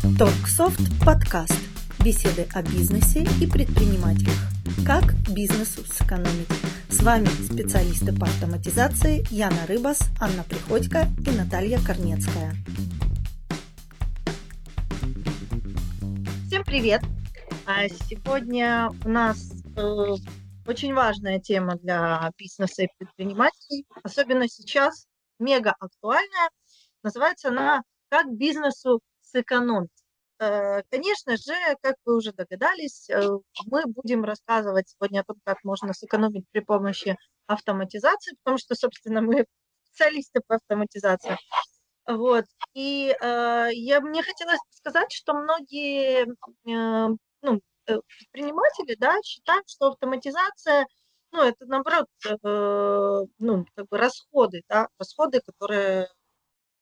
Торксофт подкаст. Беседы о бизнесе и предпринимателях. Как бизнесу сэкономить. С вами специалисты по автоматизации Яна Рыбас, Анна Приходько и Наталья Корнецкая. Всем привет! А сегодня у нас э, очень важная тема для бизнеса и предпринимателей, особенно сейчас мега актуальная. Называется она «Как бизнесу сэкономить». Э, конечно же, как вы уже догадались, э, мы будем рассказывать сегодня о том, как можно сэкономить при помощи автоматизации, потому что, собственно, мы специалисты по автоматизации. Вот. И э, я, мне хотелось сказать, что многие ну, предприниматели да, считают, что автоматизация ну, это наоборот, э, ну, как бы расходы, да, расходы, которые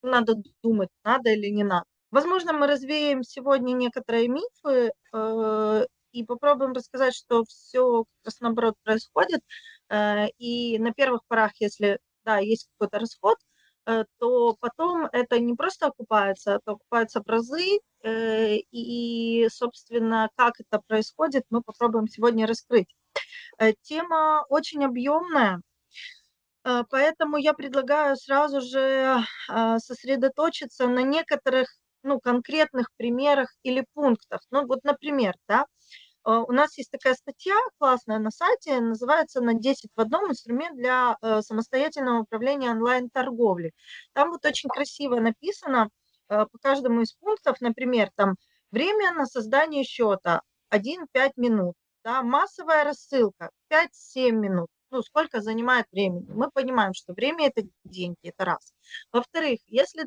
надо думать, надо или не надо. Возможно, мы развеем сегодня некоторые мифы э, и попробуем рассказать, что все как наоборот происходит. Э, и на первых порах, если да, есть какой-то расход, э, то потом это не просто окупается, это окупается в разы. Э, и, собственно, как это происходит, мы попробуем сегодня раскрыть. Э, тема очень объемная, э, поэтому я предлагаю сразу же а, сосредоточиться на некоторых ну, конкретных примерах или пунктах. Ну, вот, например, да, э, у нас есть такая статья классная на сайте, называется «На 10 в одном инструмент для самостоятельного управления онлайн-торговлей». Там вот очень красиво написано по каждому из пунктов, например, там время на создание счета 1-5 минут, да, массовая рассылка 5-7 минут. Ну, сколько занимает времени? Мы понимаем, что время – это деньги, это раз. Во-вторых, если,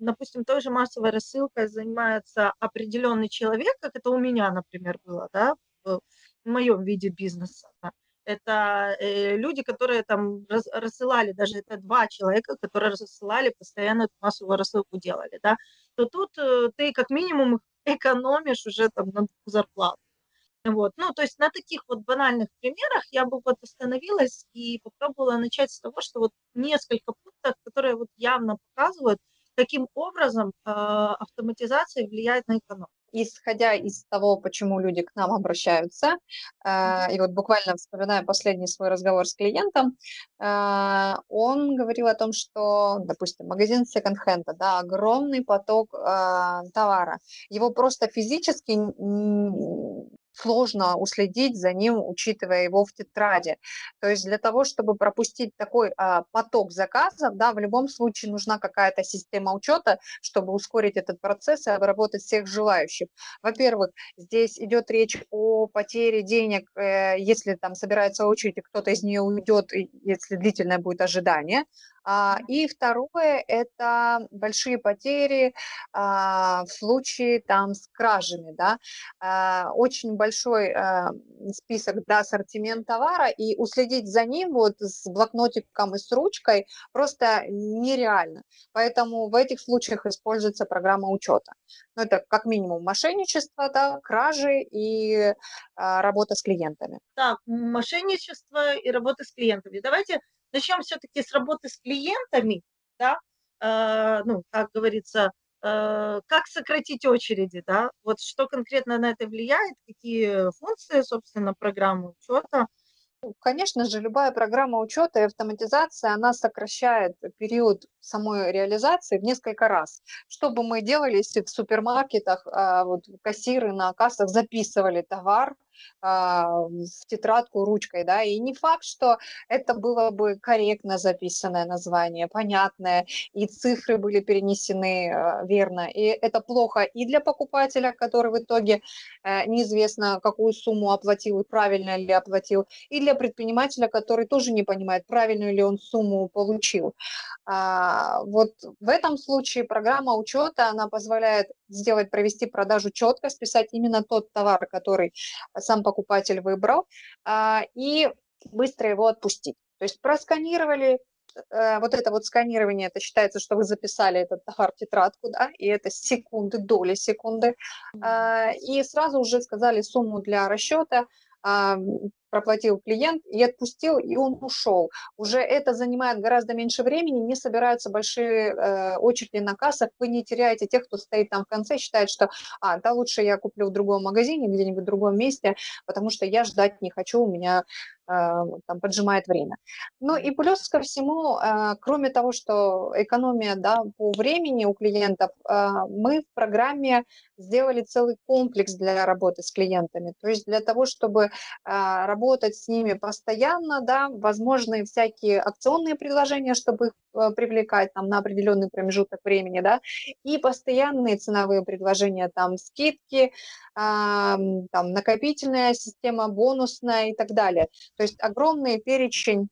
допустим, той же массовой рассылкой занимается определенный человек, как это у меня, например, было, да, в моем виде бизнеса, да, это э, люди, которые там рас, рассылали, даже это два человека, которые рассылали, постоянно эту массовую рассылку делали, да, то тут э, ты как минимум экономишь уже там на зарплату. Вот. Ну, то есть на таких вот банальных примерах я бы вот остановилась и попробовала начать с того, что вот несколько пунктов, которые вот явно показывают, каким образом э, автоматизация влияет на экономику. Исходя из того, почему люди к нам обращаются, э, и вот буквально вспоминая последний свой разговор с клиентом, э, он говорил о том, что, допустим, магазин секонд-хенда, да, огромный поток э, товара, его просто физически сложно уследить за ним, учитывая его в тетради. То есть для того, чтобы пропустить такой а, поток заказов, да, в любом случае нужна какая-то система учета, чтобы ускорить этот процесс и обработать всех желающих. Во-первых, здесь идет речь о потере денег, э, если там собирается очередь, и кто-то из нее уйдет, если длительное будет ожидание. А, и второе – это большие потери а, в случае там с кражами, да. А, очень большой список, да, ассортимент товара, и уследить за ним вот с блокнотиком и с ручкой просто нереально. Поэтому в этих случаях используется программа учета. Ну, это как минимум мошенничество, да, кражи и работа с клиентами. Так, мошенничество и работа с клиентами. Давайте начнем все-таки с работы с клиентами, да, э, ну, как говорится, э, как сократить очереди, да, вот что конкретно на это влияет, какие функции, собственно, программы учета. Ну, конечно же, любая программа учета и автоматизация, она сокращает период самой реализации в несколько раз. Что бы мы делали, если в супермаркетах а, вот, кассиры на кассах записывали товар, в тетрадку ручкой, да, и не факт, что это было бы корректно записанное название, понятное, и цифры были перенесены а, верно, и это плохо и для покупателя, который в итоге э, неизвестно, какую сумму оплатил и правильно ли оплатил, и для предпринимателя, который тоже не понимает, правильную ли он сумму получил. А, вот в этом случае программа учета, она позволяет сделать, провести продажу четко, списать именно тот товар, который сам покупатель выбрал, а, и быстро его отпустить. То есть просканировали, э, вот это вот сканирование, это считается, что вы записали этот товар в тетрадку, да, и это секунды, доли секунды, а, и сразу уже сказали сумму для расчета, проплатил клиент и отпустил, и он ушел. Уже это занимает гораздо меньше времени, не собираются большие э, очереди на кассах, вы не теряете тех, кто стоит там в конце, считает, что, а, да, лучше я куплю в другом магазине, где-нибудь в другом месте, потому что я ждать не хочу, у меня там, поджимает время. Ну и плюс ко всему, а, кроме того, что экономия да, по времени у клиентов, а, мы в программе сделали целый комплекс для работы с клиентами. То есть для того, чтобы работать с ними постоянно, да, возможны всякие акционные предложения, чтобы их привлекать там, на определенный промежуток времени, да, и постоянные ценовые предложения, там скидки, там накопительная система, бонусная и так далее. То есть огромный перечень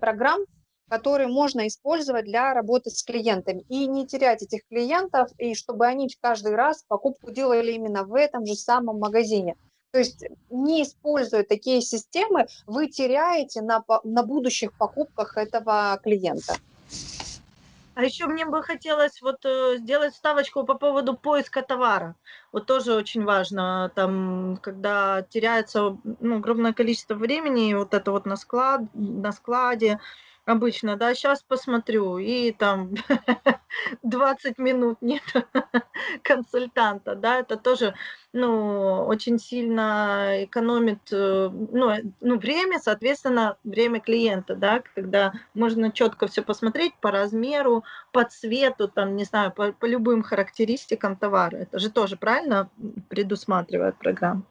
программ, которые можно использовать для работы с клиентами. И не терять этих клиентов, и чтобы они каждый раз покупку делали именно в этом же самом магазине. То есть не используя такие системы, вы теряете на, на будущих покупках этого клиента. А еще мне бы хотелось вот э, сделать ставочку по поводу поиска товара. Вот тоже очень важно, там, когда теряется ну, огромное количество времени, вот это вот на, склад, на складе, обычно, да, сейчас посмотрю, и там 20 минут нет консультанта, да, это тоже, ну, очень сильно экономит, э, ну, э, ну, время, соответственно, время клиента, да, когда можно четко все посмотреть по размеру, по цвету, там, не знаю, по, по любым характеристикам товара, это же тоже правильно предусматривает программа.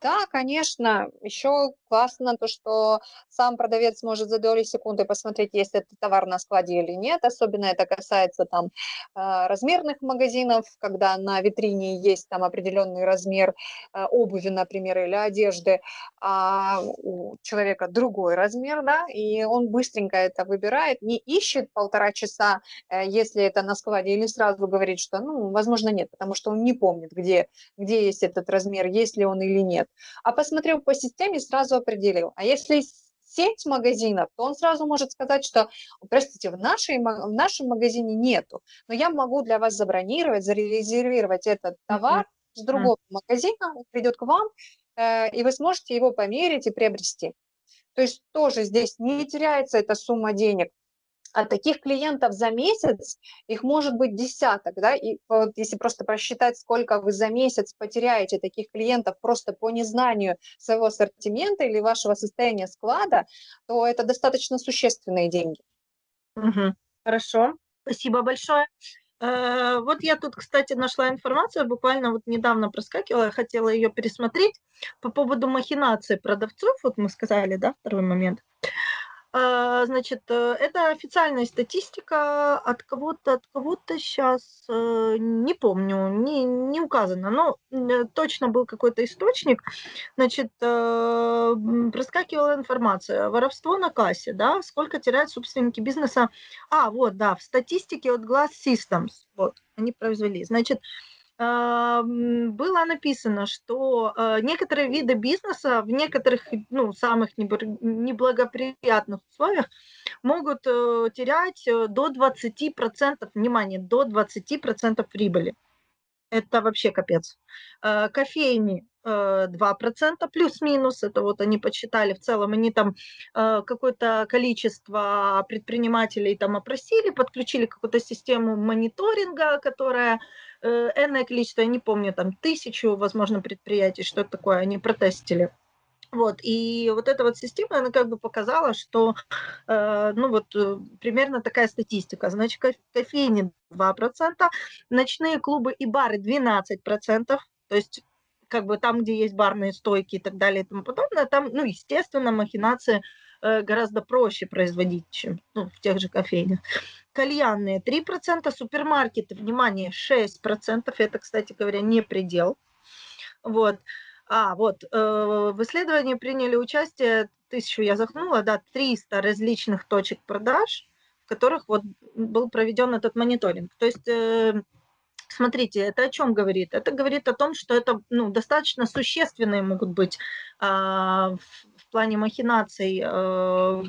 Да, конечно. Еще классно то, что сам продавец может за доли секунды посмотреть, есть этот товар на складе или нет. Особенно это касается там а, размерных магазинов, когда на витрине есть там определенный размер а, обуви, например, или одежды, а у человека другой размер, да, и он быстренько это выбирает, не ищет полтора часа, э, если это на складе, или сразу говорит, что, ну, возможно, нет, потому что он не помнит, где, где есть этот размер, есть ли он или нет. А посмотрел по системе, сразу определил. А если сеть магазинов, то он сразу может сказать, что, простите, в, нашей, в нашем магазине нету, но я могу для вас забронировать, зарезервировать этот товар mm-hmm. с другого mm-hmm. магазина, он придет к вам, э, и вы сможете его померить и приобрести. То есть тоже здесь не теряется эта сумма денег, а таких клиентов за месяц, их может быть десяток, да, и вот если просто просчитать, сколько вы за месяц потеряете таких клиентов просто по незнанию своего ассортимента или вашего состояния склада, то это достаточно существенные деньги. Угу. Хорошо, спасибо большое. Э, вот я тут, кстати, нашла информацию, буквально вот недавно проскакивала, я хотела ее пересмотреть по поводу махинации продавцов, вот мы сказали, да, второй момент. А, значит, э, это официальная статистика от кого-то, от кого-то сейчас, э, не помню, не, не указано, но э, точно был какой-то источник. Значит, проскакивала информация. Воровство на кассе, да, сколько теряют собственники бизнеса. А, вот, да, в статистике от Glass Systems, вот, они произвели. Значит, было написано, что э, некоторые виды бизнеса в некоторых ну, самых неблагоприятных условиях могут э, терять э, до 20%, внимание, до 20% прибыли. Это вообще капец. Кофейни 2% плюс-минус, это вот они подсчитали в целом, они там какое-то количество предпринимателей там опросили, подключили какую-то систему мониторинга, которая энное количество, я не помню, там тысячу, возможно, предприятий, что это такое, они протестили. Вот, и вот эта вот система, она как бы показала, что, э, ну вот, э, примерно такая статистика. Значит, кофейни 2%, ночные клубы и бары 12%, то есть как бы там, где есть барные стойки и так далее и тому подобное, там, ну, естественно, махинации э, гораздо проще производить, чем ну, в тех же кофейнях кальянные 3%, супермаркеты, внимание, 6%, это, кстати говоря, не предел. Вот. А, вот, э, в исследовании приняли участие, тысячу я захнула, да, 300 различных точек продаж, в которых вот был проведен этот мониторинг. То есть, э, смотрите, это о чем говорит? Это говорит о том, что это ну, достаточно существенные могут быть э, в плане махинаций э,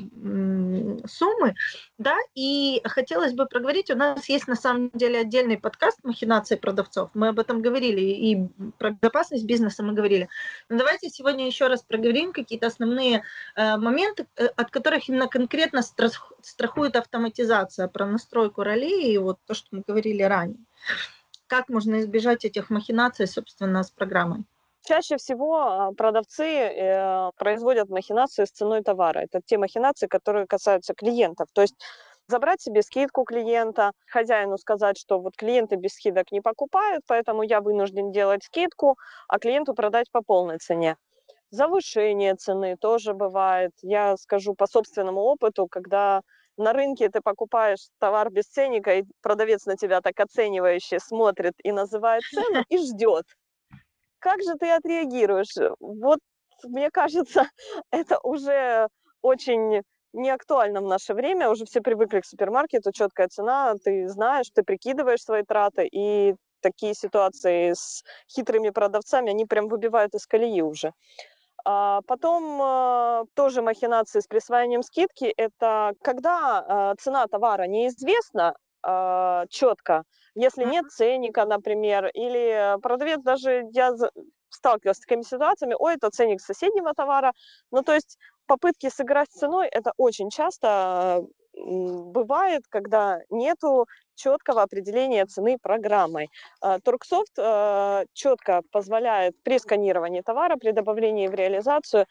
суммы, да, и хотелось бы проговорить, у нас есть на самом деле отдельный подкаст «Махинации продавцов», мы об этом говорили, и про безопасность бизнеса мы говорили. Но давайте сегодня еще раз проговорим какие-то основные э, моменты, э, от которых именно конкретно страхует автоматизация, про настройку ролей и вот то, что мы говорили ранее. Как можно избежать этих махинаций, собственно, с программой? Чаще всего а, продавцы э, производят махинации с ценой товара. Это те махинации, которые касаются клиентов. То есть забрать себе скидку клиента, хозяину сказать, что вот клиенты без скидок не покупают, поэтому я вынужден делать скидку, а клиенту продать по полной цене. Завышение цены тоже бывает. Я скажу по собственному опыту, когда на рынке ты покупаешь товар без ценника, и продавец на тебя так оценивающе смотрит и называет цену и ждет как же ты отреагируешь? Вот, мне кажется, это уже очень не актуально в наше время, уже все привыкли к супермаркету, четкая цена, ты знаешь, ты прикидываешь свои траты, и такие ситуации с хитрыми продавцами, они прям выбивают из колеи уже. А потом э, тоже махинации с присвоением скидки, это когда э, цена товара неизвестна э, четко, если нет ценника, например, или продавец даже, я сталкивалась с такими ситуациями, ой, это ценник соседнего товара. Ну, то есть попытки сыграть с ценой, это очень часто бывает, когда нету четкого определения цены программой. А, Торксофт э, четко позволяет при сканировании товара, при добавлении в реализацию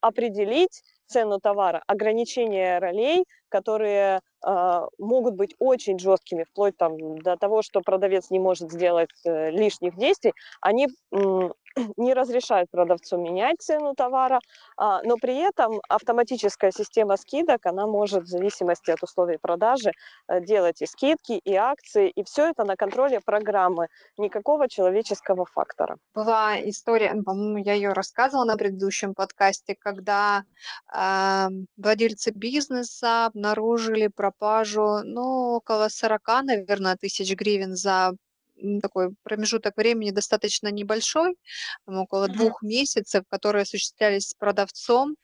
определить цену товара, ограничение ролей, которые э, могут быть очень жесткими, вплоть там, до того, что продавец не может сделать э, лишних действий, они э, не разрешают продавцу менять цену товара, а, но при этом автоматическая система скидок, она может в зависимости от условий продажи э, делать и скидки, и акции, и все это на контроле программы, никакого человеческого фактора. Была история, ну, по-моему, я ее рассказывала на предыдущем подкасте, когда э, владельцы бизнеса обнаружили пропажу, ну, около 40, наверное, тысяч гривен за такой промежуток времени достаточно небольшой, там, около двух месяцев, которые осуществлялись с продавцом,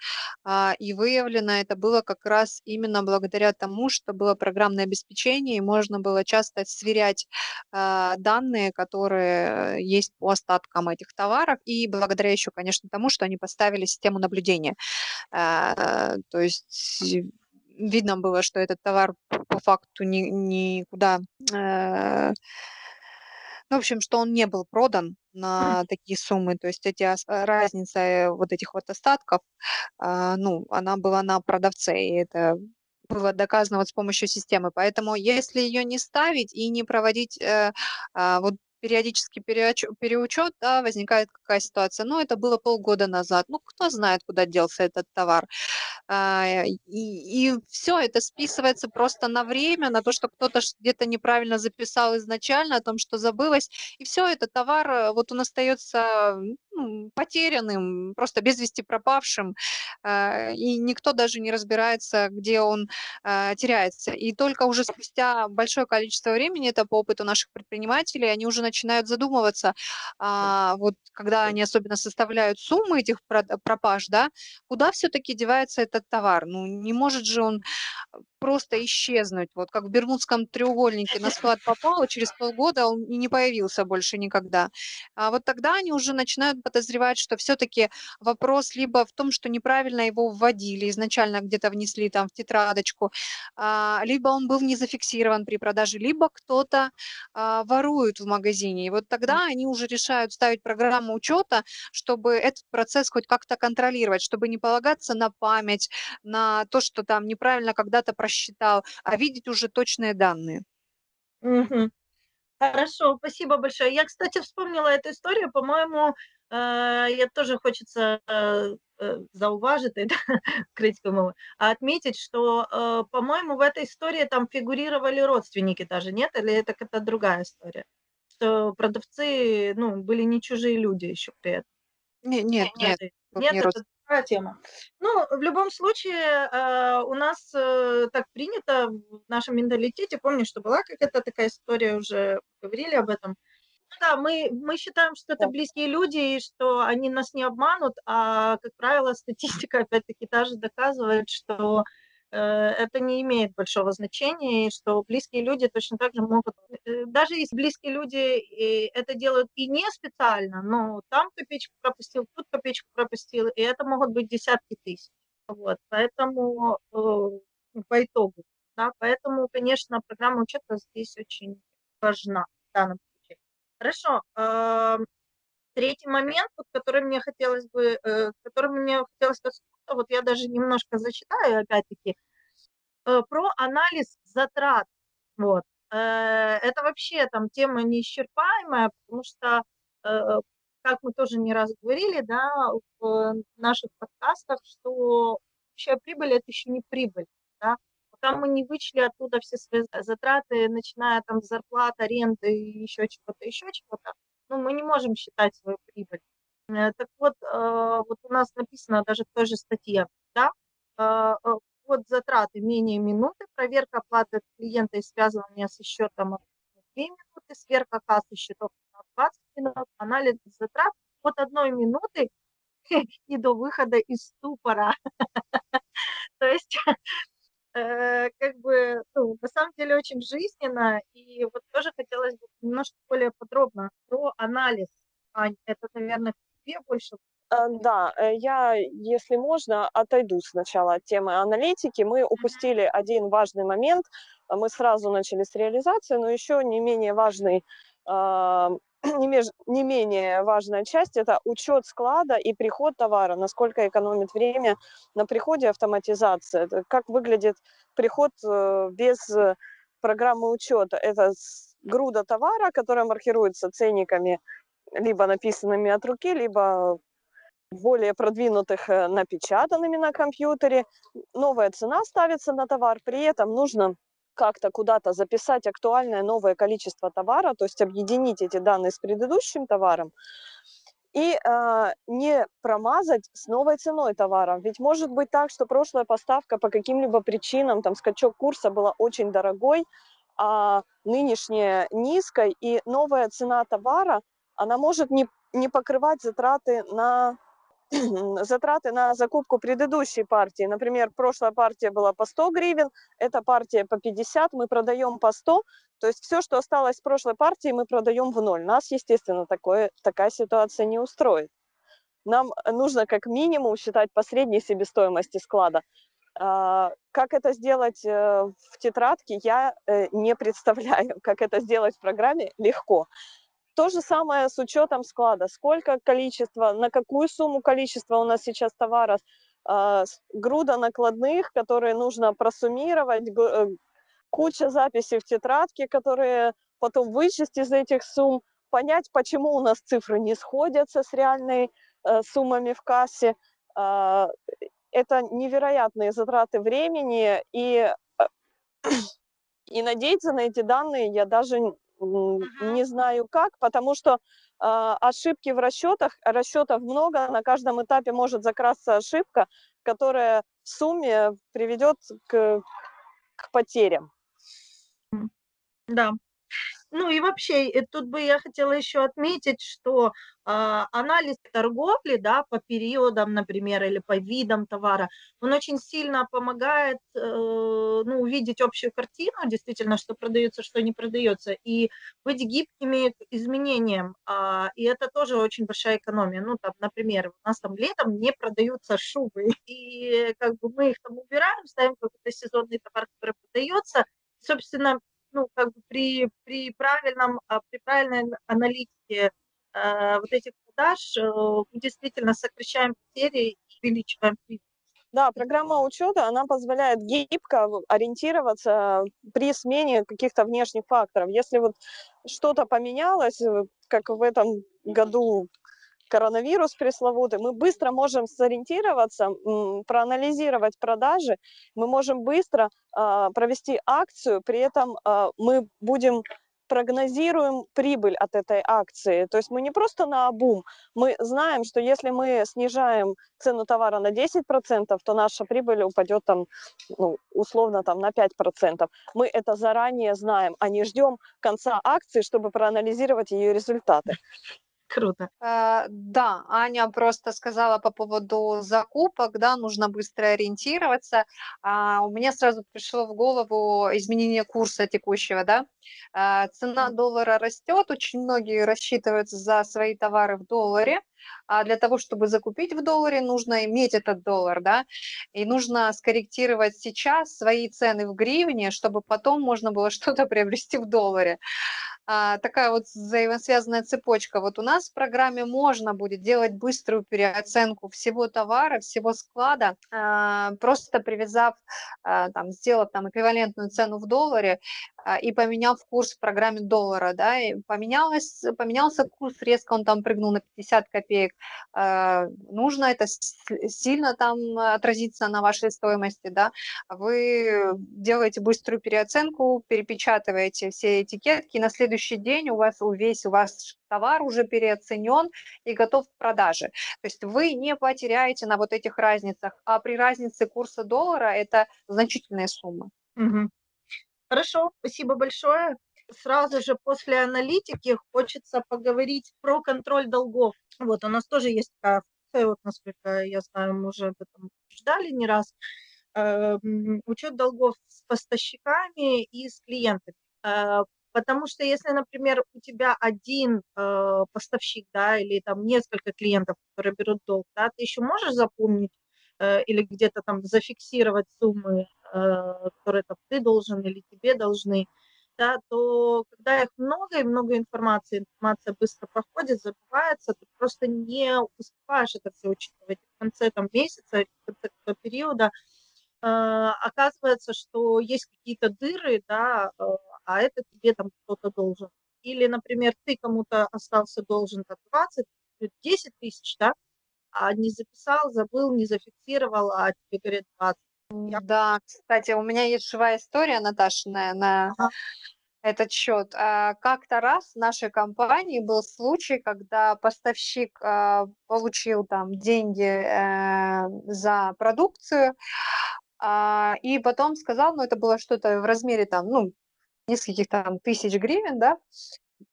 а, и выявлено это было как раз именно благодаря тому, что было программное обеспечение, и можно было часто сверять а, данные, которые есть по остаткам этих товаров, и благодаря еще, конечно, тому, что они поставили систему наблюдения. А, то есть видно было, что этот товар по факту ни, никуда э, ну, в общем, что он не был продан на такие суммы, то есть эти разница э, вот этих вот остатков, а, ну, она была на продавце, и это было доказано вот с помощью системы. Поэтому если ее не ставить и не проводить э, а, вот периодический переучет, да, возникает какая ситуация. Ну, это было полгода назад. Ну, кто знает, куда делся этот товар. А, и, и все это списывается просто на время, на то, что кто-то где-то неправильно записал изначально, о том, что забылось. И все, этот товар, э, вот он остается ну, потерянным, просто без вести пропавшим, э, и никто даже не разбирается, где он э, теряется. И только уже спустя большое количество времени, это по опыту наших предпринимателей, они уже начинают задумываться, а, вот когда они особенно составляют суммы этих пропаж, да, куда все-таки девается этот товар? Ну, не может же он просто исчезнуть, вот как в Бермудском треугольнике на склад попал, и через полгода он и не появился больше никогда. А вот тогда они уже начинают подозревать, что все-таки вопрос либо в том, что неправильно его вводили, изначально где-то внесли там в тетрадочку, а, либо он был не зафиксирован при продаже, либо кто-то а, ворует в магазине. И вот тогда они уже решают ставить программу учета, чтобы этот процесс хоть как-то контролировать, чтобы не полагаться на память, на то, что там неправильно когда-то просчитал, а видеть уже точные данные. Угу. Хорошо, спасибо большое. Я, кстати, вспомнила эту историю, по-моему, Э, я тоже хочется э, э, зауважить, критику мову, а отметить, что, по-моему, в этой истории там фигурировали родственники даже, нет? Или это какая-то другая история? Что продавцы, ну, были не чужие люди еще при этом. Нет, нет, нет. Нет, нет это другая тема. Ну, в любом случае, у нас так принято в нашем менталитете, помню, что была какая-то такая история, уже говорили об этом, Да, мы, мы считаем, что это близкие люди, и что они нас не обманут, а, как правило, статистика опять-таки даже доказывает, что э, это не имеет большого значения, и что близкие люди точно так же могут, э, даже если близкие люди э, это делают и не специально, но там копеечку пропустил, тут копеечку пропустил, и это могут быть десятки тысяч. Вот, поэтому э, по итогу, да, поэтому, конечно, программа учета здесь очень важна в данном случае. Хорошо. Третий момент, который мне хотелось бы, э, которым мне хотелось вот я даже немножко зачитаю, опять-таки, э, про анализ затрат. Вот. Э, Это вообще там тема неисчерпаемая, потому что, э, как мы тоже не раз говорили, да, в наших подкастах, что общая прибыль – это еще не прибыль, да. Пока мы не вычли оттуда все свои затраты, начиная там зарплат, аренды и еще чего-то, еще чего-то, ну, мы не можем считать свою прибыль. Э, Так вот, э, вот у нас написано даже в той же статье, да, э, э, вот затраты менее минуты, проверка оплаты клиента и связывание со счетом от 2 минуты, сверка кассы счетов на 20 минут, анализ затрат от одной минуты и до выхода из ступора. То есть, как бы, ну, на самом деле очень жизненно, и вот тоже хотелось бы немножко более подробно про анализ. Это, наверное, тебе больше Э, Да, э, я, если можно, отойду сначала от темы аналитики. Мы упустили один важный момент. Э, Мы сразу начали с реализации, но еще не менее важный, а, не, меж- не менее важная часть– это учет склада и приход товара, насколько экономит время на приходе автоматизация, Это как выглядит приход э, без э, программы учета. Это груда товара, которая маркируется ценниками, либо написанными от руки, либо более продвинутых э, напечатанными на компьютере. Новая цена ставится на товар, при этом нужно как-то куда-то записать актуальное новое количество товара, то есть объединить эти данные с предыдущим товаром и э, не промазать с новой ценой товара. Ведь может быть так, что прошлая поставка по каким-либо причинам, там скачок курса была очень дорогой, а нынешняя низкой, и новая цена товара, она может не, не покрывать затраты на затраты на закупку предыдущей партии. Например, прошлая партия была по 100 гривен, эта партия по 50, мы продаем по 100. То есть все, что осталось с прошлой партии, мы продаем в ноль. Нас, естественно, такое, такая ситуация не устроит. Нам нужно как минимум считать по средней себестоимости склада. А, Как это сделать э, в тетрадке, я э, не представляю. Как это сделать в программе, легко. То же самое с учетом склада. Сколько количества, на какую сумму количества у нас сейчас товара, груда накладных, которые нужно просуммировать, э, куча записей в тетрадке, которые потом вычесть из этих сумм, понять, почему у нас цифры не сходятся с реальной э, суммами в кассе. А, Это невероятные затраты времени, и, э, и надеяться на эти данные я даже не знаю как, потому что а, ошибки в расчетах, расчетов много, на каждом этапе может закрасться ошибка, которая в сумме приведет к, к потерям. Да. Ну и вообще, э, тут бы я хотела еще отметить, что а, анализ торговли, да, по периодам, например, или по видам товара, он очень сильно помогает, э, ну, увидеть общую картину, действительно, что продается, что не продается, и быть гибкими к изменениям. А, и это тоже очень большая экономия. Ну, там, например, у нас там летом не продаются шубы, и как бы мы их там убираем, ставим какой-то сезонный товар, который продается, собственно, ну, как бы при, при правильном, а, при правильной ан- аналитике э, вот этих продаж э, мы действительно сокращаем потери и увеличиваем прибыль. Да, программа учета, она позволяет гибко ориентироваться при смене каких-то внешних факторов. Если вот что-то поменялось, э, как в этом году коронавирус пресловутый, мы быстро можем сориентироваться, проанализировать продажи, мы можем быстро а, провести акцию, при этом а, мы будем прогнозируем прибыль от этой акции. То есть мы не просто на обум, мы знаем, что если мы снижаем цену товара на 10%, то наша прибыль упадет там, ну, условно там на 5%. Мы это заранее знаем, а не ждем конца акции, чтобы проанализировать ее результаты. Круто. Э, да, Аня просто сказала по поводу закупок, да, нужно быстро ориентироваться. А у меня сразу пришло в голову изменение курса текущего, да. Э, цена доллара растет, очень многие рассчитываются за свои товары в долларе, а для того, чтобы закупить в долларе, нужно иметь этот доллар, да, и нужно скорректировать сейчас свои цены в гривне, чтобы потом можно было что-то приобрести в долларе а, такая вот взаимосвязанная цепочка. Вот у нас в программе можно будет делать быструю переоценку всего товара, всего склада, а, просто привязав, а, там, сделав там эквивалентную цену в долларе а, и поменяв курс в программе доллара, да, и поменялось, поменялся курс резко, он там прыгнул на 50 копеек. А, нужно это сильно там отразиться на вашей стоимости, да. Вы делаете быструю переоценку, перепечатываете все этикетки, на следующий следующий день у вас весь у вас товар уже переоценен и готов к продаже. То есть вы не потеряете на вот этих разницах, а при разнице курса доллара это значительная сумма. Угу. Хорошо, спасибо большое. Сразу же после аналитики хочется поговорить про контроль долгов. Вот у нас тоже есть такая вот насколько я знаю, мы уже об этом ждали не раз. Э, учет долгов с поставщиками и с клиентами. Потому что если, например, у тебя один э, поставщик, да, или там несколько клиентов, которые берут долг, да, ты еще можешь запомнить э, или где-то там зафиксировать суммы, э, которые там ты должен или тебе должны, да, то когда их много и много информации, информация быстро проходит, забывается, ты просто не успеваешь это все учитывать. В конце там месяца, в конце периода оказывается, что есть какие-то дыры, да, э, а это тебе там кто-то должен. Или, например, ты кому-то остался должен там 20, 10 тысяч, да, а не записал, забыл, не зафиксировал, а тебе говорят 20. Я... Да, кстати, у меня есть живая история, Наташа, на, на ага. этот счет. А, как-то раз в нашей компании был случай, когда поставщик а, получил там деньги э, за продукцию, а, и потом сказал, ну это было что-то в размере там, ну, нескольких там тысяч гривен, да,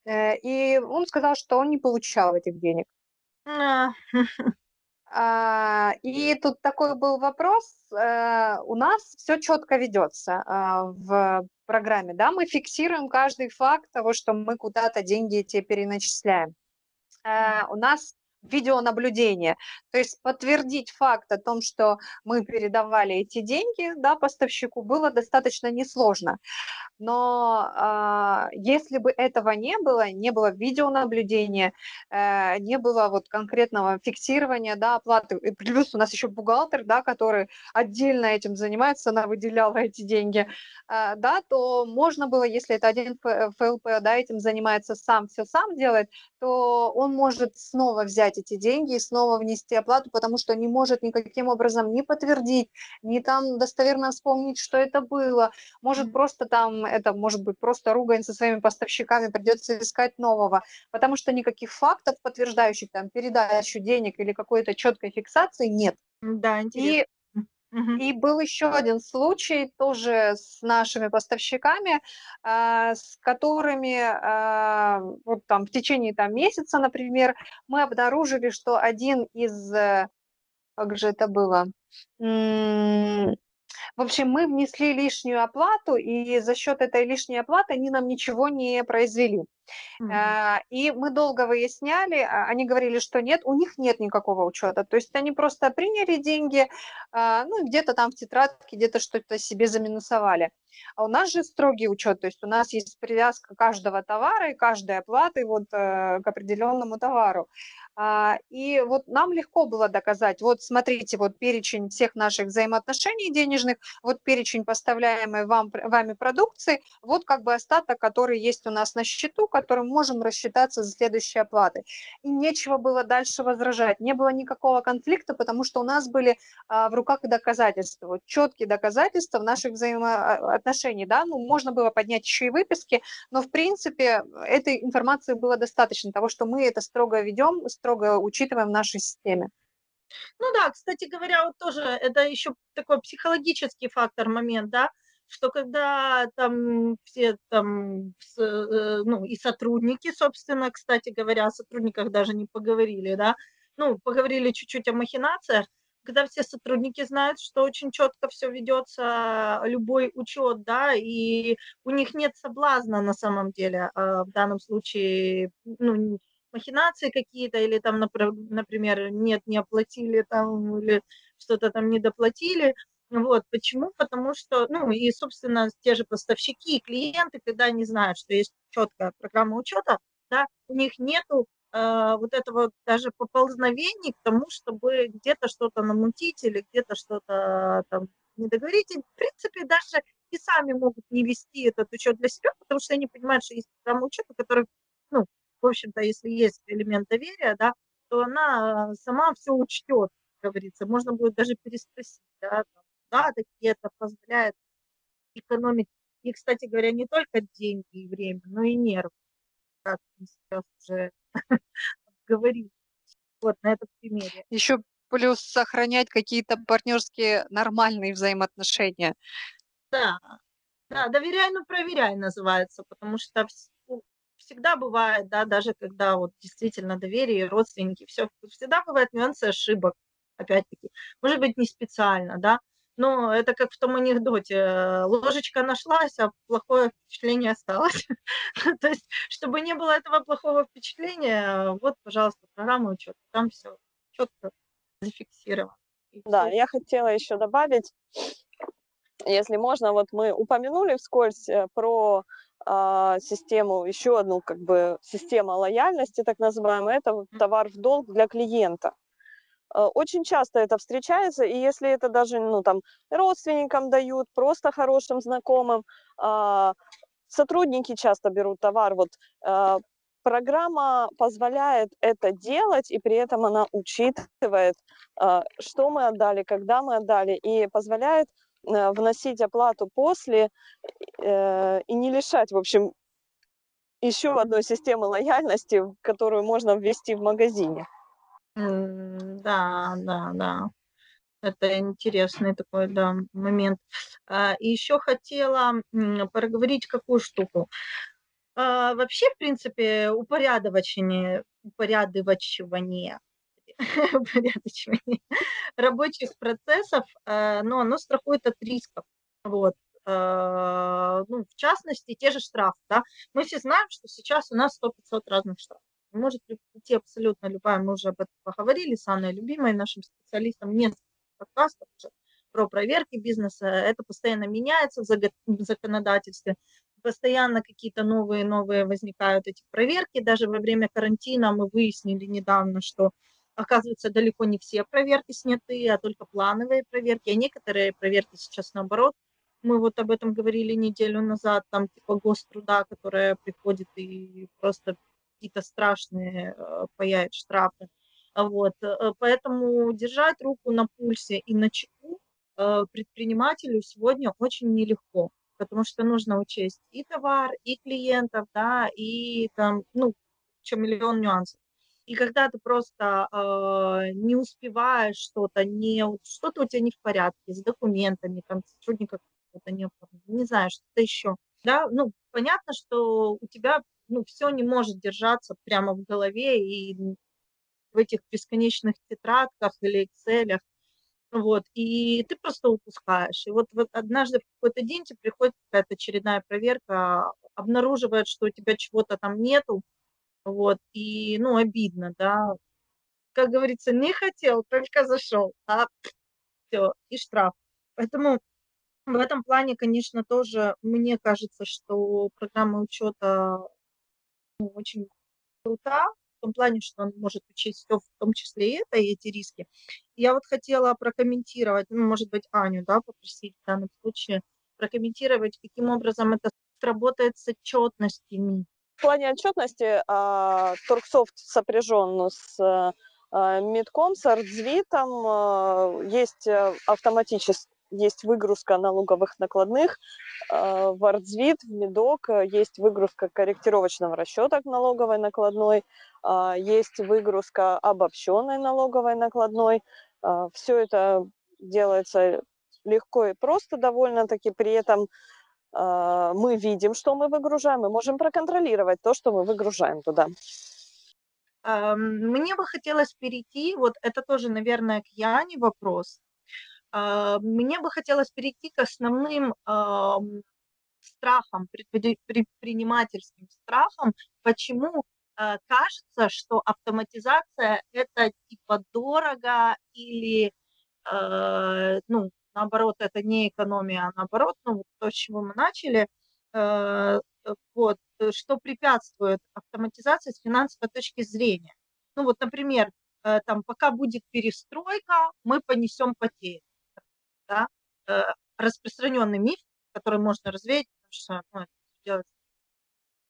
э, и он сказал, что он не получал этих денег. А. а, и тут такой был вопрос, э, у нас все четко ведется а, в программе, да, мы фиксируем каждый факт того, что мы куда-то деньги эти переначисляем. Э, у нас видеонаблюдение. То есть подтвердить факт о том, что мы передавали эти деньги да, поставщику, было достаточно несложно. Но э, если бы этого не было, не было видеонаблюдения, э, не было вот конкретного фиксирования да, оплаты, и плюс у нас еще бухгалтер, да, который отдельно этим занимается, она выделяла эти деньги, э, да, то можно было, если это один ФЛП да, этим занимается сам, все сам делает, то он может снова взять эти деньги и снова внести оплату, потому что не может никаким образом не подтвердить, не там достоверно вспомнить, что это было, может просто там это может быть просто ругань со своими поставщиками, придется искать нового, потому что никаких фактов, подтверждающих там передачу денег или какой-то четкой фиксации нет. Да, интересно. И И был еще один случай тоже с нашими поставщиками, а, с которыми а, вот там в течение там месяца, например, мы обнаружили, что один из, э, как же это было, в общем, мы внесли лишнюю оплату, и за счет этой лишней оплаты они нам ничего не произвели. Mm-hmm. И мы долго выясняли, а, они говорили, что нет, у них нет никакого учета. То есть они просто приняли деньги, а, ну, где-то там в тетрадке, где-то что-то себе заминусовали. А у нас же строгий учет, то есть у нас есть привязка каждого товара и каждой оплаты вот э, к определенному товару. И вот нам легко было доказать, вот смотрите, вот перечень всех наших взаимоотношений денежных, вот перечень поставляемой вам, вами продукции, вот как бы остаток, который есть у нас на счету, которым можем рассчитаться за следующие оплаты. И нечего было дальше возражать, не было никакого конфликта, потому что у нас были а, в руках доказательства, четкие доказательства в наших взаимоотношениях. Да? Ну, можно было поднять еще и выписки, но в принципе этой информации было достаточно того, что мы это строго ведем, строго учитываем в нашей системе. Ну да, кстати говоря, вот тоже это еще такой психологический фактор, момент, да, что когда там все там, э, ну и сотрудники, собственно, кстати говоря, о сотрудниках даже не поговорили, да, ну, поговорили чуть-чуть о махинациях, когда все сотрудники знают, что очень четко все ведется, любой учет, да, и у них нет соблазна на самом деле а, в данном случае, ну, махинации какие-то, или там, например, нет, не оплатили там, или что-то там не доплатили. Вот, почему? Потому что, ну, и, собственно, те же поставщики и клиенты, когда они знают, что есть четкая программа учета, да, у них нету э, вот этого даже поползновений к тому, чтобы где-то что-то намутить или где-то что-то там не договорить. И, в принципе, даже и сами могут не вести этот учет для себя, потому что они понимают, что есть программа учета, которая, ну, в общем-то, если есть элемент доверия, да, то она сама все учтет, говорится. Можно будет даже переспросить, да, там, да, такие это позволяет экономить. И, кстати говоря, не только деньги и время, но и нервы, как мы сейчас уже говорили. Вот на этом примере. Еще плюс сохранять какие-то партнерские нормальные взаимоотношения. Да, да, доверяй, но проверяй называется, потому что всегда бывает, да, даже когда вот действительно доверие, родственники, все, всегда бывают нюансы ошибок, опять-таки. Может быть, не специально, да, но это как в том анекдоте. Э, ложечка нашлась, а плохое впечатление осталось. То есть, чтобы не было этого плохого впечатления, вот, пожалуйста, программа учета. Там все четко зафиксировано. Да, я хотела еще добавить, если можно, вот мы упомянули вскользь э, про а, систему, еще одну как бы система лояльности, так называемая, это товар в долг для клиента. А, очень часто это встречается, и если это даже ну, там, родственникам дают, просто хорошим знакомым, а, сотрудники часто берут товар. Вот, программа позволяет это делать, и при этом она учитывает, что мы отдали, когда мы отдали, и позволяет Э, вносить оплату после э, и не лишать, в общем, еще одной системы лояльности, которую можно ввести в магазине. Да, да, да. Это интересный такой да, момент. А, и еще хотела проговорить какую штуку. А, вообще, в принципе, упорядочивание, упорядочивание упорядочивание рабочих процессов, э, но оно страхует от рисков. Вот. Ну, в частности, те же штрафы. Да? Мы все знаем, что сейчас у нас 100-500 разных штрафов. Может прийти абсолютно любая, мы уже об этом поговорили с Анной Любимой, нашим специалистом, несколько подкастов уже про проверки бизнеса. Это постоянно меняется в законодательстве, постоянно какие-то новые-новые возникают эти проверки. Даже во время карантина мы выяснили недавно, что Оказывается, далеко не все проверки сняты, а только плановые проверки, а некоторые проверки сейчас наоборот. Мы вот об этом говорили неделю назад, там типа гоструда, которая приходит и просто какие-то страшные э, паяет штрафы. Вот. Э, поэтому держать руку на пульсе и на чеку э, предпринимателю сегодня очень нелегко, потому что нужно учесть и товар, и клиентов, да, и там, ну, еще миллион нюансов. И когда ты просто э, не успеваешь что-то, не, что-то у тебя не в порядке с документами, там, сотрудника какого-то не, не знаю, что-то еще. Да, ну, понятно, что у тебя, ну, все не может держаться прямо в голове и в этих бесконечных тетрадках или Excel. Вот, и ты просто упускаешь. И вот, вот однажды в какой-то день тебе приходит какая-то очередная проверка, обнаруживает, что у тебя чего-то там нету, вот, и, ну, обидно, да. Как говорится, не хотел, только зашел, а все, и штраф. Поэтому в этом плане, конечно, тоже мне кажется, что программа учета ну, очень крута, в том плане, что он может учесть все, в том числе и это, и эти риски. Я вот хотела прокомментировать, ну, может быть, Аню, да, попросить в данном случае прокомментировать, каким образом это работает с отчетностями В плане отчетности а, Торксофт сопряжен с а, Мидком, с Артзвитом. А, есть автоматически есть выгрузка налоговых накладных в Артзвит, в Медок, есть выгрузка корректировочного расчета к налоговой накладной, есть выгрузка обобщенной налоговой накладной. Все это делается легко и просто довольно-таки, при этом мы видим, что мы выгружаем, мы можем проконтролировать то, что мы выгружаем туда. Мне бы хотелось перейти, вот это тоже, наверное, к Яне вопрос. А, мне бы хотелось перейти к основным страхам, предпринимательским страхам, почему а, кажется, что автоматизация это типа дорого или ну, наоборот, это не экономия, а наоборот, ну, то, с чего мы начали, э, вот, э, что препятствует автоматизации с финансовой точки зрения. Ну, вот, например, э, там, пока будет перестройка, мы понесем потери. Да? Распространенный миф, который можно развеять, что ну.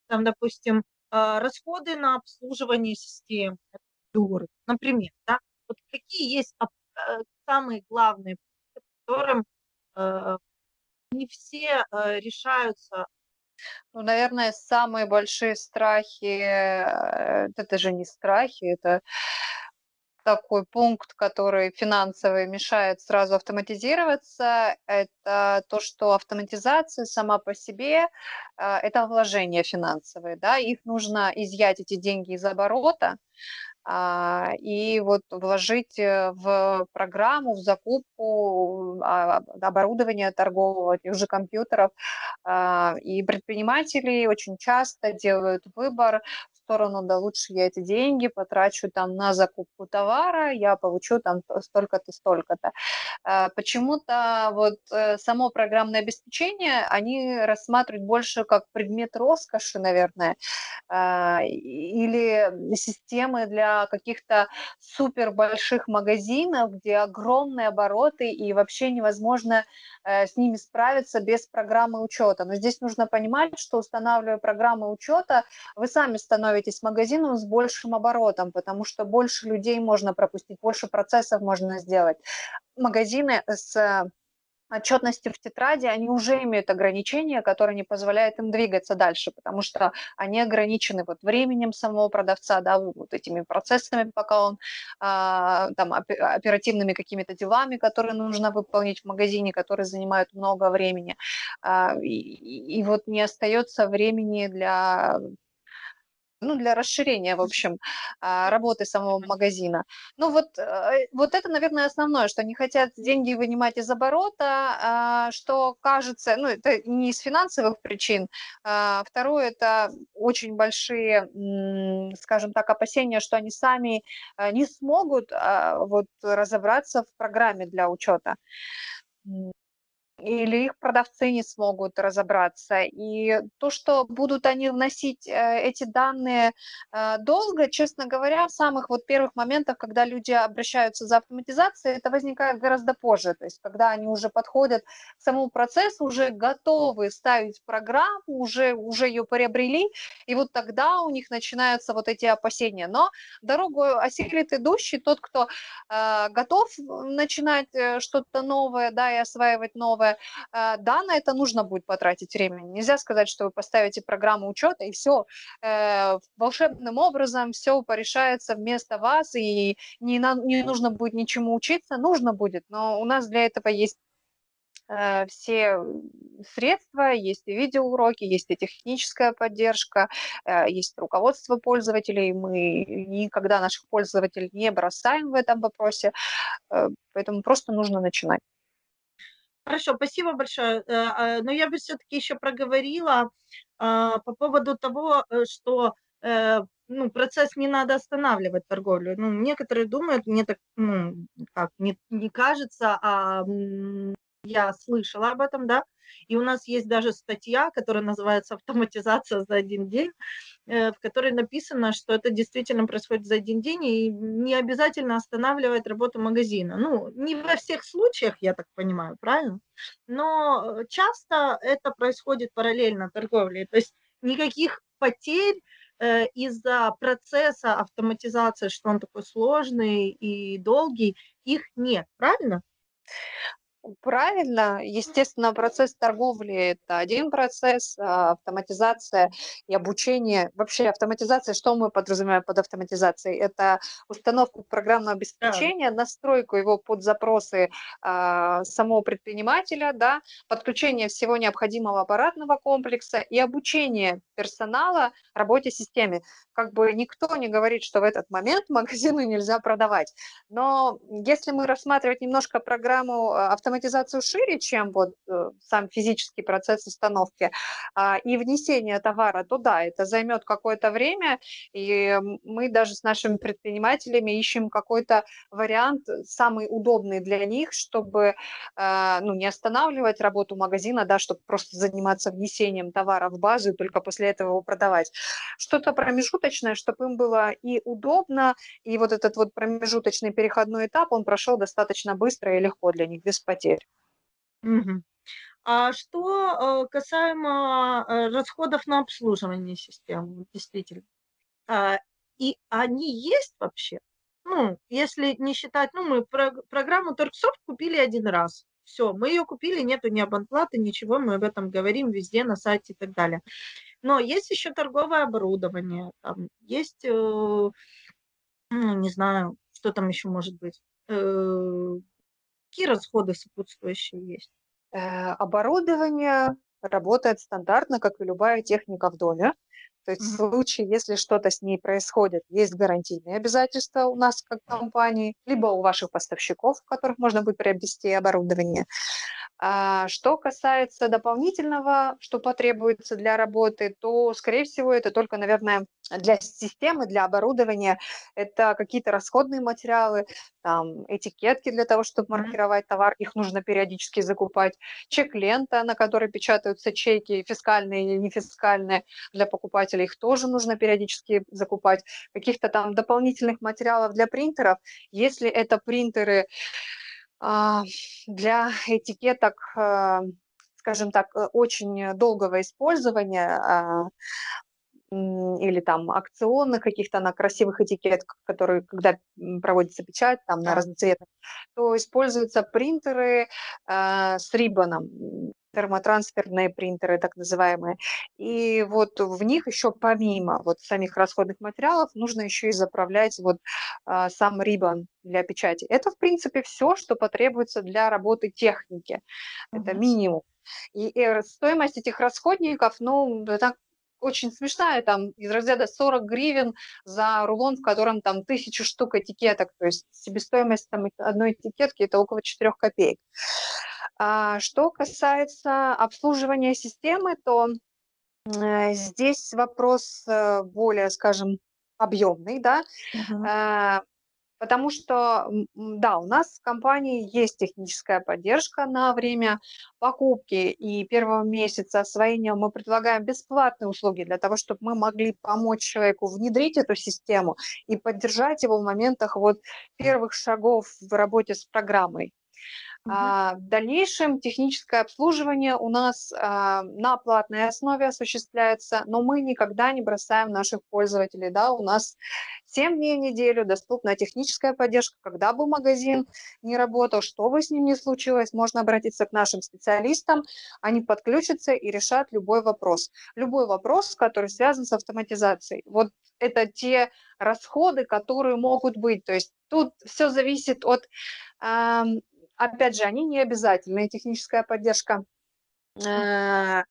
Там, допустим, расходы на обслуживание систем, например, да? Вот какие есть самые главные которым э, не все э, решаются. Ну, наверное, самые большие страхи, э, это же не страхи, это такой пункт, который финансовый мешает сразу автоматизироваться, это то, что автоматизация сама по себе это вложения финансовые, да, их нужно изъять эти деньги из оборота, а, и вот вложить э, в программу, в закупку а, оборудования торгового, тех же компьютеров. А, и предприниматели очень часто делают выбор сторону, да лучше я эти деньги потрачу там на закупку товара, я получу там столько-то, столько-то. А, почему-то вот э, само программное обеспечение они рассматривают больше как предмет роскоши, наверное, а, или системы для каких-то супер больших магазинов, где огромные обороты и вообще невозможно с ними справиться без программы учета. Но здесь нужно понимать, что устанавливая программы учета, вы сами становитесь магазином с большим оборотом, потому что больше людей можно пропустить, больше процессов можно сделать. Магазины с отчетностью в тетради, они уже имеют ограничения, которые не позволяют им двигаться дальше, потому что они ограничены вот временем самого продавца, да, вот этими процессами, пока он а, там оперативными какими-то делами, которые нужно выполнить в магазине, которые занимают много времени, а, и, и вот не остается времени для ну, для расширения, в общем, а, работы самого магазина. Ну, вот, э, вот это, наверное, основное, что они хотят деньги вынимать из оборота, а, что кажется, ну, это не из финансовых причин. А, второе, это очень большие, скажем так, опасения, что они сами э, не смогут вот разобраться в программе для учета или их продавцы не смогут разобраться. И то, что будут они вносить э, эти данные э, долго, честно говоря, в самых вот первых моментах, когда люди обращаются за автоматизацией, это возникает гораздо позже. То есть когда они уже подходят к самому процессу, уже готовы ставить программу, уже, уже ее приобрели, и вот тогда у них начинаются вот эти опасения. Но дорогу осилит идущий тот, кто э, готов начинать что-то новое, да, и осваивать новое, Э, да, на это нужно будет потратить время. Нельзя сказать, что вы поставите программу учета и все э, волшебным образом все порешается вместо вас и не, не нужно будет ничему учиться, нужно будет, но у нас для этого есть э, все средства, есть и видеоуроки, есть и техническая поддержка, есть руководство пользователей. Мы никогда наших пользователей не бросаем в этом вопросе, поэтому просто нужно начинать. Хорошо, спасибо большое. Э, а, но я бы все-таки еще проговорила а, по поводу того, э, что э, ну, процесс не надо останавливать торговлю. Ну, некоторые думают, мне так, ну, как, не, не кажется, а я слышала об этом, да, и у нас есть даже статья, которая называется «Автоматизация за один день», э, в которой написано, что это действительно происходит за один день и не обязательно останавливает работу магазина. Ну, не во всех случаях, я так понимаю, правильно? Но часто это происходит параллельно торговле. То есть никаких потерь э, из-за процесса автоматизации, что он такой сложный и долгий, их нет, правильно? Правильно, естественно, процесс торговли – это один процесс, а автоматизация и обучение. Вообще автоматизация, что мы подразумеваем под автоматизацией? Это установку программного обеспечения, настройку его под запросы а, самого предпринимателя, да, подключение всего необходимого аппаратного комплекса и обучение персонала работе системе. Как бы никто не говорит, что в этот момент магазину нельзя продавать. Но если мы рассматривать немножко программу автоматизации, автоматизацию шире, чем вот э, сам физический процесс установки а, и внесение товара, то да, это займет какое-то время, и мы даже с нашими предпринимателями ищем какой-то вариант самый удобный для них, чтобы а, ну, не останавливать работу магазина, да, чтобы просто заниматься внесением товара в базу и только после этого его продавать. Что-то промежуточное, чтобы им было и удобно, и вот этот вот промежуточный переходной этап, он прошел достаточно быстро и легко для них, без потерь потерь. Мгм. А что, э, касаемо, э, расходов на обслуживание системы, действительно, а, и они есть вообще? Ну, если не считать, ну, мы прог программу Торгсофт купили один раз. Все, мы ее купили, нету ни абонплаты, ничего, мы об этом говорим везде, на сайте и так далее. Но есть еще торговое оборудование, там есть, э, ну, не знаю, что там еще может быть, Какие расходы сопутствующие есть? Э, оборудование работает стандартно, как и любая техника в доме. То есть в случае, если что-то с ней происходит, есть гарантийные обязательства у нас как компании, либо у ваших поставщиков, у которых можно будет приобрести оборудование. А что касается дополнительного, что потребуется для работы, то, скорее всего, это только, наверное, для системы, для оборудования. Это какие-то расходные материалы, там, этикетки для того, чтобы маркировать товар, их нужно периодически закупать, чек-лента, на которой печатаются чеки, фискальные или нефискальные для покупателей, их тоже нужно периодически закупать. Каких-то там дополнительных материалов для принтеров, если это принтеры для этикеток, а, скажем так, э, очень долгого использования а, или там акционных каких-то на красивых этикетках, которые, когда проводится печать там на разноцветных, то используются принтеры э, с рибаном, термотрансферные принтеры, так называемые. И вот в них еще помимо вот самих расходных материалов нужно еще и заправлять вот а, сам рибан для печати. Это, в принципе, все, что потребуется для работы техники. Mm-hmm. Это минимум. И, и стоимость этих расходников, ну, так очень смешная, там из разряда 40 гривен за рулон, в котором там тысячу штук этикеток, то есть себестоимость там одной этикетки это около 4 копеек. А что касается обслуживания системы, то э, здесь вопрос э, более, скажем, объемный, да, uh-huh. Потому что, да, у нас в компании есть техническая поддержка на время покупки и первого месяца освоения. Мы предлагаем бесплатные услуги для того, чтобы мы могли помочь человеку внедрить эту систему и поддержать его в моментах вот первых шагов в работе с программой. А, в дальнейшем техническое обслуживание у нас а, на платной основе осуществляется, но мы никогда не бросаем наших пользователей. Да? У нас 7 дней в неделю доступна техническая поддержка. Когда бы магазин не работал, что бы с ним ни случилось, можно обратиться к нашим специалистам, они подключатся и решат любой вопрос. Любой вопрос, который связан с автоматизацией. Вот это те расходы, которые могут быть. То есть тут все зависит от Опять же, они не обязательные, техническая поддержка. Э,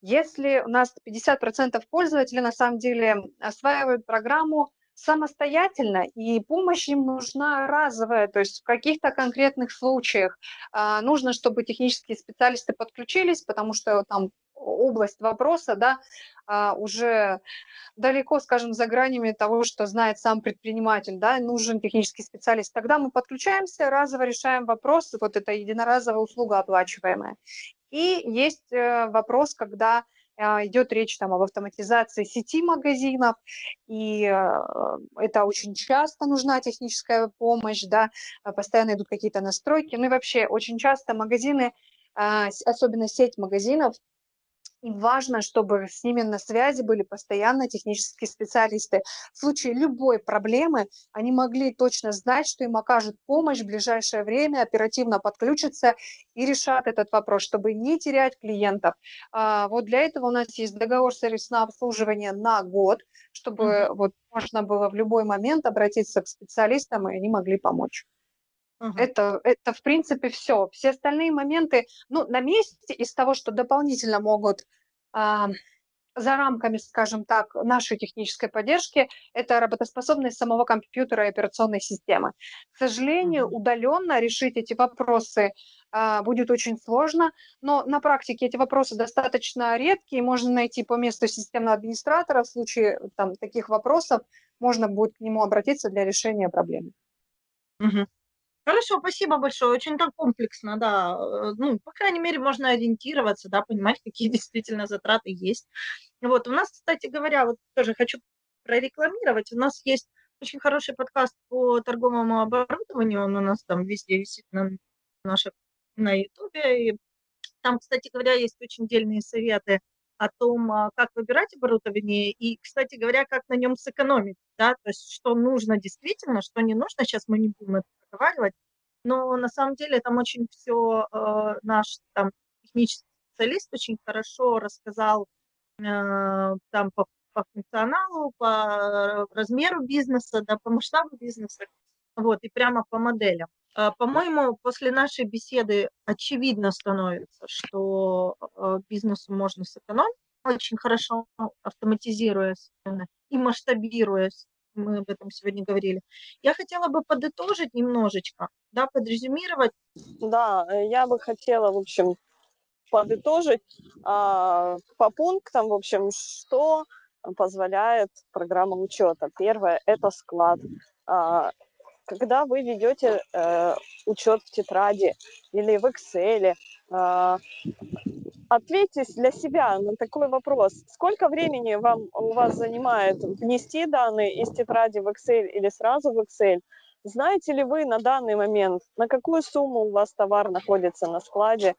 если у нас 50% пользователей на самом деле осваивают программу самостоятельно, и помощь им нужна разовая, то есть в каких-то конкретных случаях а, нужно, чтобы технические специалисты подключились, потому что там область вопроса, да, а, уже далеко, скажем, за гранями того, что знает сам предприниматель, да, нужен технический специалист. Тогда мы подключаемся, разово решаем вопрос, вот это единоразовая услуга оплачиваемая. И есть э, вопрос, когда а, идет речь там об автоматизации сети магазинов, и э, это очень часто нужна техническая помощь, да, постоянно идут какие-то настройки, ну и вообще очень часто магазины, особенно сеть магазинов, И важно, чтобы с ними на связи были постоянно технические специалисты. В случае любой проблемы они могли точно знать, что им окажут помощь в ближайшее время, оперативно подключатся и решат этот вопрос, чтобы не терять клиентов. А, вот для этого у нас есть договор сервисного обслуживания на год, чтобы mm-hmm. вот можно было в любой момент обратиться к специалистам, и они могли помочь. Uh-huh. Это, это, в принципе, все. Все остальные моменты, ну, на месте из того, что дополнительно могут а, за рамками, скажем так, нашей технической поддержки, это работоспособность самого компьютера и операционной системы. К сожалению, uh-huh. удаленно решить эти вопросы а, будет очень сложно, но на практике эти вопросы достаточно редкие, можно найти по месту системного администратора, в случае там, таких вопросов можно будет к нему обратиться для решения проблемы. Uh-huh. Хорошо, спасибо большое. Очень так комплексно, да. Э, ну, по крайней мере, можно ориентироваться, да, понимать, какие действительно затраты есть. Вот, у нас, кстати говоря, вот тоже хочу прорекламировать. У нас есть очень хороший подкаст по торговому оборудованию. Он у нас там везде висит на наших на Ютубе. И там, кстати говоря, есть очень дельные советы о том, а, как выбирать оборудование и, кстати говоря, как на нем сэкономить, да, то есть что нужно действительно, что не нужно. Сейчас мы не будем это проговаривать, но на самом деле там очень все э, наш там технический специалист очень хорошо рассказал э, там по, по функционалу, по размеру бизнеса, да, по масштабу бизнеса, вот, и прямо по моделям. Э, по-моему, после нашей беседы очевидно становится, что э, бизнесу можно сэкономить, очень хорошо автоматизируя и масштабируясь мы об этом сегодня говорили. Я хотела бы подытожить немножечко, да, подрезюмировать. Да, э, я бы хотела, в общем, подытожить а, по пунктам, в общем, что позволяет программа учета. Первое – это склад. А, когда вы ведете э, учет в тетради или в Excel, э, ответьте для себя на такой вопрос. Сколько времени вам, у вас занимает внести данные из тетради в Excel или сразу в Excel? Знаете ли вы на данный момент, на какую сумму у вас товар находится на складе,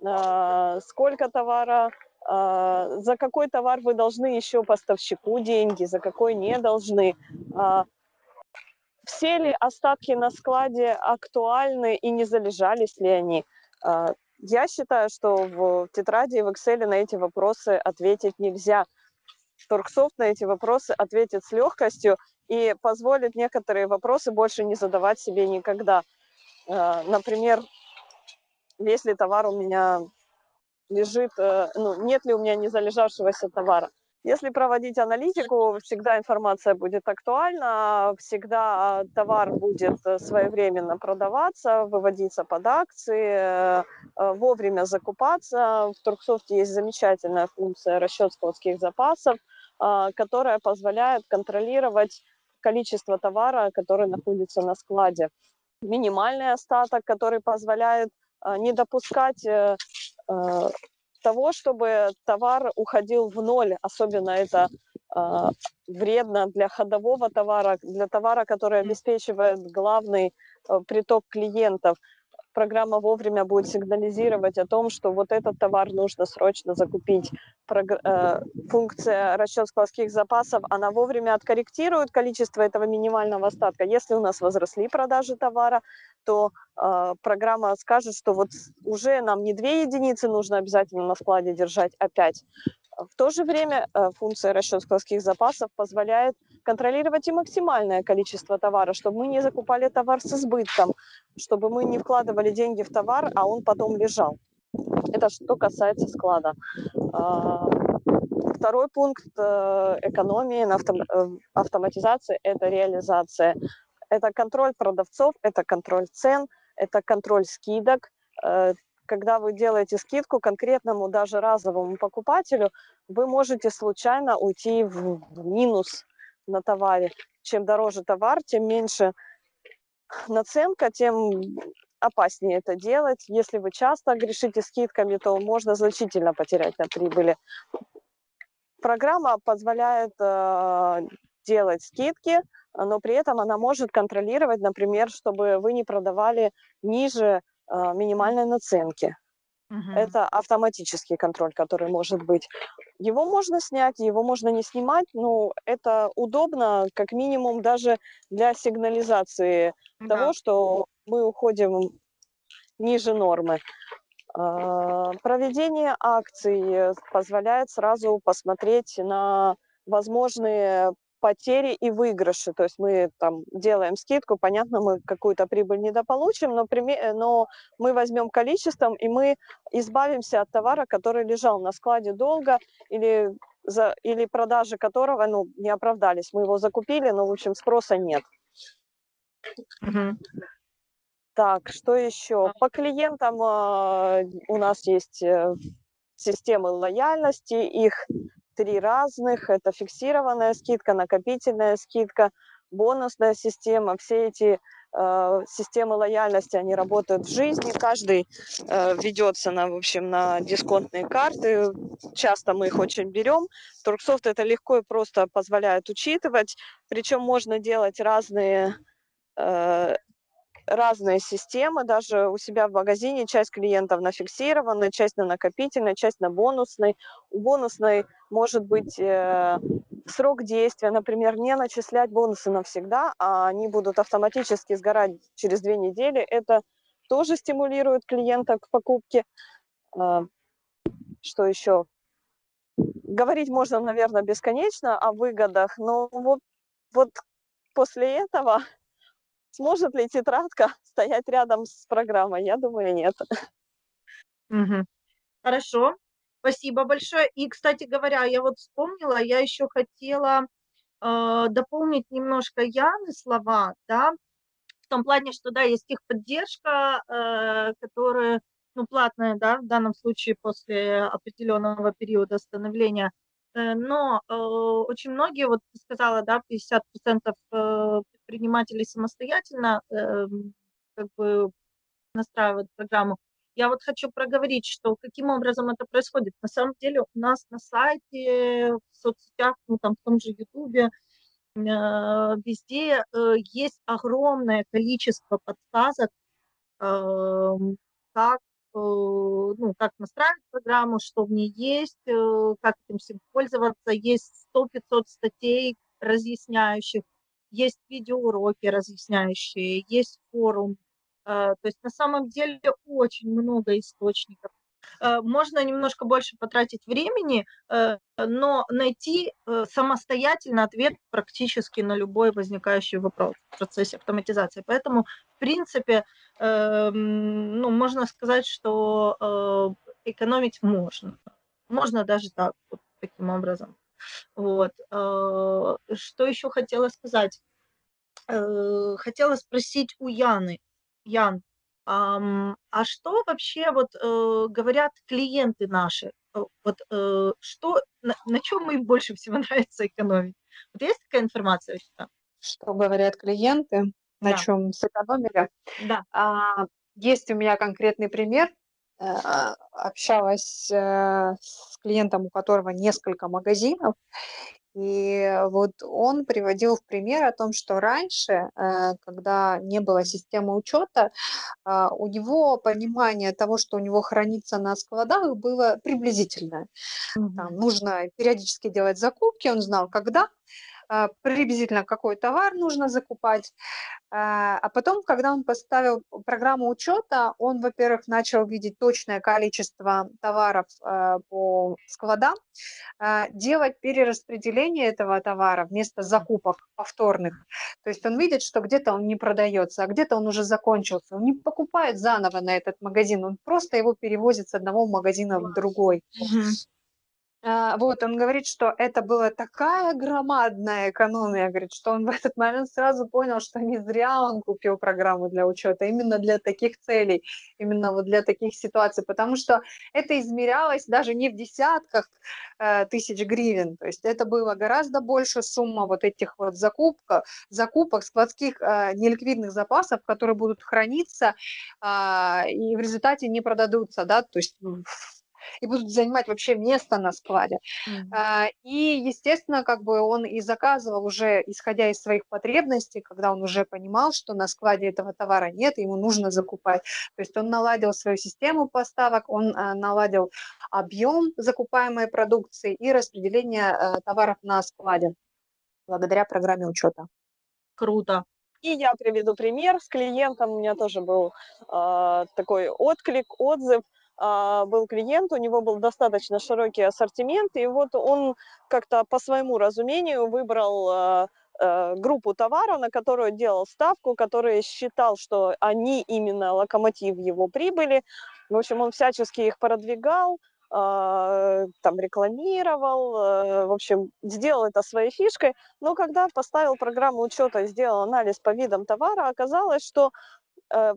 э, сколько товара, э, за какой товар вы должны еще поставщику деньги, за какой не должны, э, все ли остатки на складе актуальны и не залежались ли они. Я считаю, что в тетради и в Excel на эти вопросы ответить нельзя. Торксофт на эти вопросы ответит с легкостью и позволит некоторые вопросы больше не задавать себе никогда. Э, например, если товар у меня лежит, э, ну, нет ли у меня не залежавшегося товара. Если проводить аналитику, всегда информация будет актуальна, всегда товар будет э, своевременно продаваться, выводиться под акции, э, э, вовремя закупаться. В Турксофте есть замечательная функция расчет складских запасов, которая позволяет контролировать количество товара, который находится на складе. Минимальный остаток, который позволяет не допускать того, чтобы товар уходил в ноль, особенно это э, вредно для ходового товара, для товара, который обеспечивает главный э, приток клиентов программа вовремя будет сигнализировать о том, что вот этот товар нужно срочно закупить. Э, функция расчет складских запасов, она вовремя откорректирует количество этого минимального остатка. Если у нас возросли продажи товара, то э, программа скажет, что вот уже нам не две единицы нужно обязательно на складе держать, а пять. В то же время э, функция расчет складских запасов позволяет контролировать и максимальное количество товара, чтобы мы не закупали товар с избытком, чтобы мы не вкладывали деньги в товар, а он потом лежал. Это что касается склада. А, второй пункт э, экономии э, автоматизации – это реализация. Это контроль продавцов, это контроль цен, это контроль скидок, когда вы делаете скидку конкретному даже разовому покупателю, вы можете случайно уйти в минус на товаре. Чем дороже товар, тем меньше наценка, тем опаснее это делать. Если вы часто грешите скидками, то можно значительно потерять на прибыли. Программа позволяет э, делать скидки, но при этом она может контролировать, например, чтобы вы не продавали ниже минимальной наценки. Мгм. Это автоматический контроль, который может быть. Его можно снять, его можно не снимать, но это удобно, как минимум, даже для сигнализации Да. того, что мы уходим ниже нормы. А, Проведение акций позволяет сразу посмотреть на возможные потери и выигрыши. То есть мы там делаем скидку, понятно, мы какую-то прибыль недополучим, но, приме- но мы возьмем количеством, и мы избавимся от товара, который лежал на складе долго, или, за, или продажи которого ну, не оправдались. Мы его закупили, но, в общем, спроса нет. Мгм. Так, что еще? По клиентам а, у нас есть э, системы лояльности, их три разных. Это фиксированная скидка, накопительная скидка, бонусная система. Все эти э, системы лояльности, они работают в жизни. Каждый э, ведется на, в общем, на дисконтные карты. Часто мы их очень берем. Торксофт это легко и просто позволяет учитывать. Причем можно делать разные э, разные системы, даже у себя в магазине часть клиентов на фиксированной, часть на накопительной, часть на бонусной. У бонусной может быть э, срок действия, например, не начислять бонусы навсегда, а они будут автоматически сгорать через две недели. Это тоже стимулирует клиента к покупке. Э, что еще? Говорить можно, наверное, бесконечно о выгодах, но вот, вот после этого Сможет ли тетрадка стоять рядом с программой? Я думаю, нет. Мгм. Хорошо, спасибо большое. И, кстати говоря, я вот вспомнила, я еще хотела э, дополнить немножко Яны слова, да, в том плане, что, да, есть техподдержка, э, которая, ну, платная, да, в данном случае после определенного периода становления, Э, но э, очень многие, вот ты сказала, да, 50% э, предпринимателей самостоятельно эм, как бы настраивают программу. Я вот хочу проговорить, что каким образом это происходит. На самом деле у нас на сайте, в соцсетях, ну там в том же Ютубе, э, везде э, есть огромное количество подсказок, эм, как э, ну, как настраивать программу, что в ней есть, э, как этим всем пользоваться. Есть 100-500 статей разъясняющих, есть видеоуроки разъясняющие, есть форум. Э, то есть на самом деле очень много источников. Э, можно немножко больше потратить времени, но найти самостоятельно ответ практически на любой возникающий вопрос в процессе автоматизации. Поэтому, в принципе, эм, ну, можно сказать, что экономить можно. Можно даже так, вот таким образом. Вот. Что еще хотела сказать? Хотела спросить у Яны. Ян, а что вообще вот э, говорят клиенты наши? Э, Вот э, что, на, на чем им больше всего нравится экономить? Вот есть такая информация тебя? Что говорят клиенты, на Да. чем сэкономили? Да. А, есть у меня конкретный пример. Э, Общалась э, с клиентом, у которого несколько магазинов, и вот он приводил в пример о том, что раньше, э, когда не было системы учета, а, у него понимание того, что у него хранится на складах, было приблизительное. Там нужно периодически делать закупки, он знал, когда, а, приблизительно какой товар нужно закупать. А а потом, когда он поставил программу учета, он, во-первых, начал видеть точное количество товаров а, по складам, а, делать перераспределение этого товара вместо закупок повторных. То есть он видит, что где-то он не продается, а где-то он уже закончился. Он не покупает заново на этот магазин, он просто его перевозит с одного магазина в другой. А, вот, он говорит, что это была такая громадная экономия, говорит, что он в этот момент сразу понял, что не зря он купил программу для учета, именно для таких целей, именно вот для таких ситуаций, потому что это измерялось даже не в десятках э, тысяч гривен, то есть это было гораздо больше сумма вот этих вот закупка, закупок складских э, неликвидных запасов, которые будут храниться а, и в результате не продадутся, да, то есть и будут занимать вообще место на складе. Mm-hmm. И, естественно, как бы он и заказывал уже, исходя из своих потребностей, когда он уже понимал, что на складе этого товара нет, ему нужно закупать. То есть он наладил свою систему поставок, он а, наладил объем закупаемой продукции и распределение а, товаров на складе благодаря программе учета. Круто. И я приведу пример с клиентом. У меня тоже был э, такой отклик, отзыв. Э, был клиент, у него был достаточно широкий ассортимент, и вот он как-то по своему разумению выбрал э, э, группу товаров, на которую делал ставку, который считал, что они именно локомотив его прибыли. В общем, он всячески их продвигал, а, там рекламировал, в общем, сделал это своей фишкой, но когда поставил программу учета и сделал анализ по видам товара, оказалось, что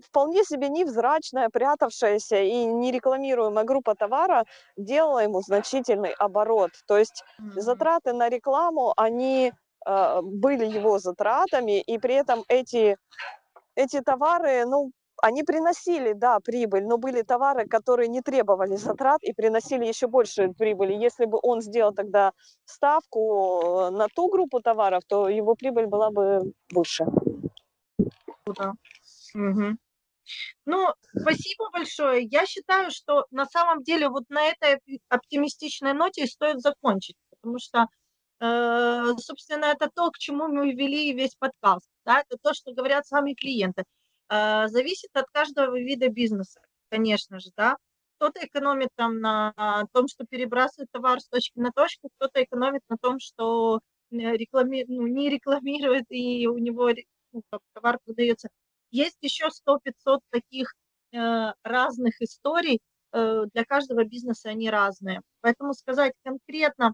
вполне себе невзрачная, прятавшаяся и нерекламируемая группа товара делала ему значительный оборот. То есть затраты на рекламу, они э, были его затратами, и при этом эти, эти товары, ну, они приносили, да, прибыль, но были товары, которые не требовали затрат и приносили еще больше прибыли. Если бы он сделал тогда ставку на ту группу товаров, то его прибыль была бы выше. Да. Угу. Ну, спасибо большое. Я считаю, что на самом деле вот на этой оптимистичной ноте стоит закончить, потому что, э, собственно, это то, к чему мы ввели весь подкаст. Да? Это то, что говорят сами клиенты. А, зависит от каждого вида бизнеса, конечно же, да. Кто-то экономит там на том, что перебрасывает товар с точки на точку, кто-то экономит на том, что э, реклами... ну, не рекламирует, и у него ну, товар продается. Есть еще 100-500 таких э, разных историй, э, для каждого бизнеса они разные. Поэтому сказать конкретно,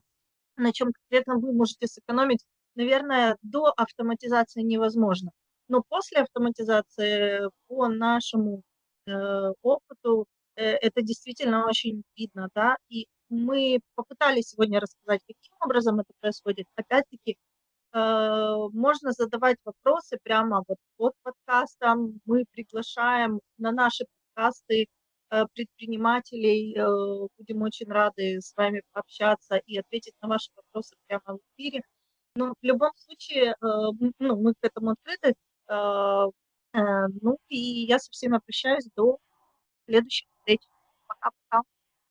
на чем конкретно вы можете сэкономить, наверное, до автоматизации невозможно. Но после автоматизации по нашему э, опыту э, это действительно очень видно, да, и мы попытались сегодня рассказать, каким образом это происходит. Опять-таки, э, можно задавать вопросы прямо вот под подкастом. Мы приглашаем на наши подкасты э, предпринимателей. Э, будем очень рады с вами пообщаться и ответить на ваши вопросы прямо в эфире. Но в любом случае, э, ну, мы к этому открыты. Э, э, ну и я со всеми прощаюсь до следующих встреч. Пока-пока.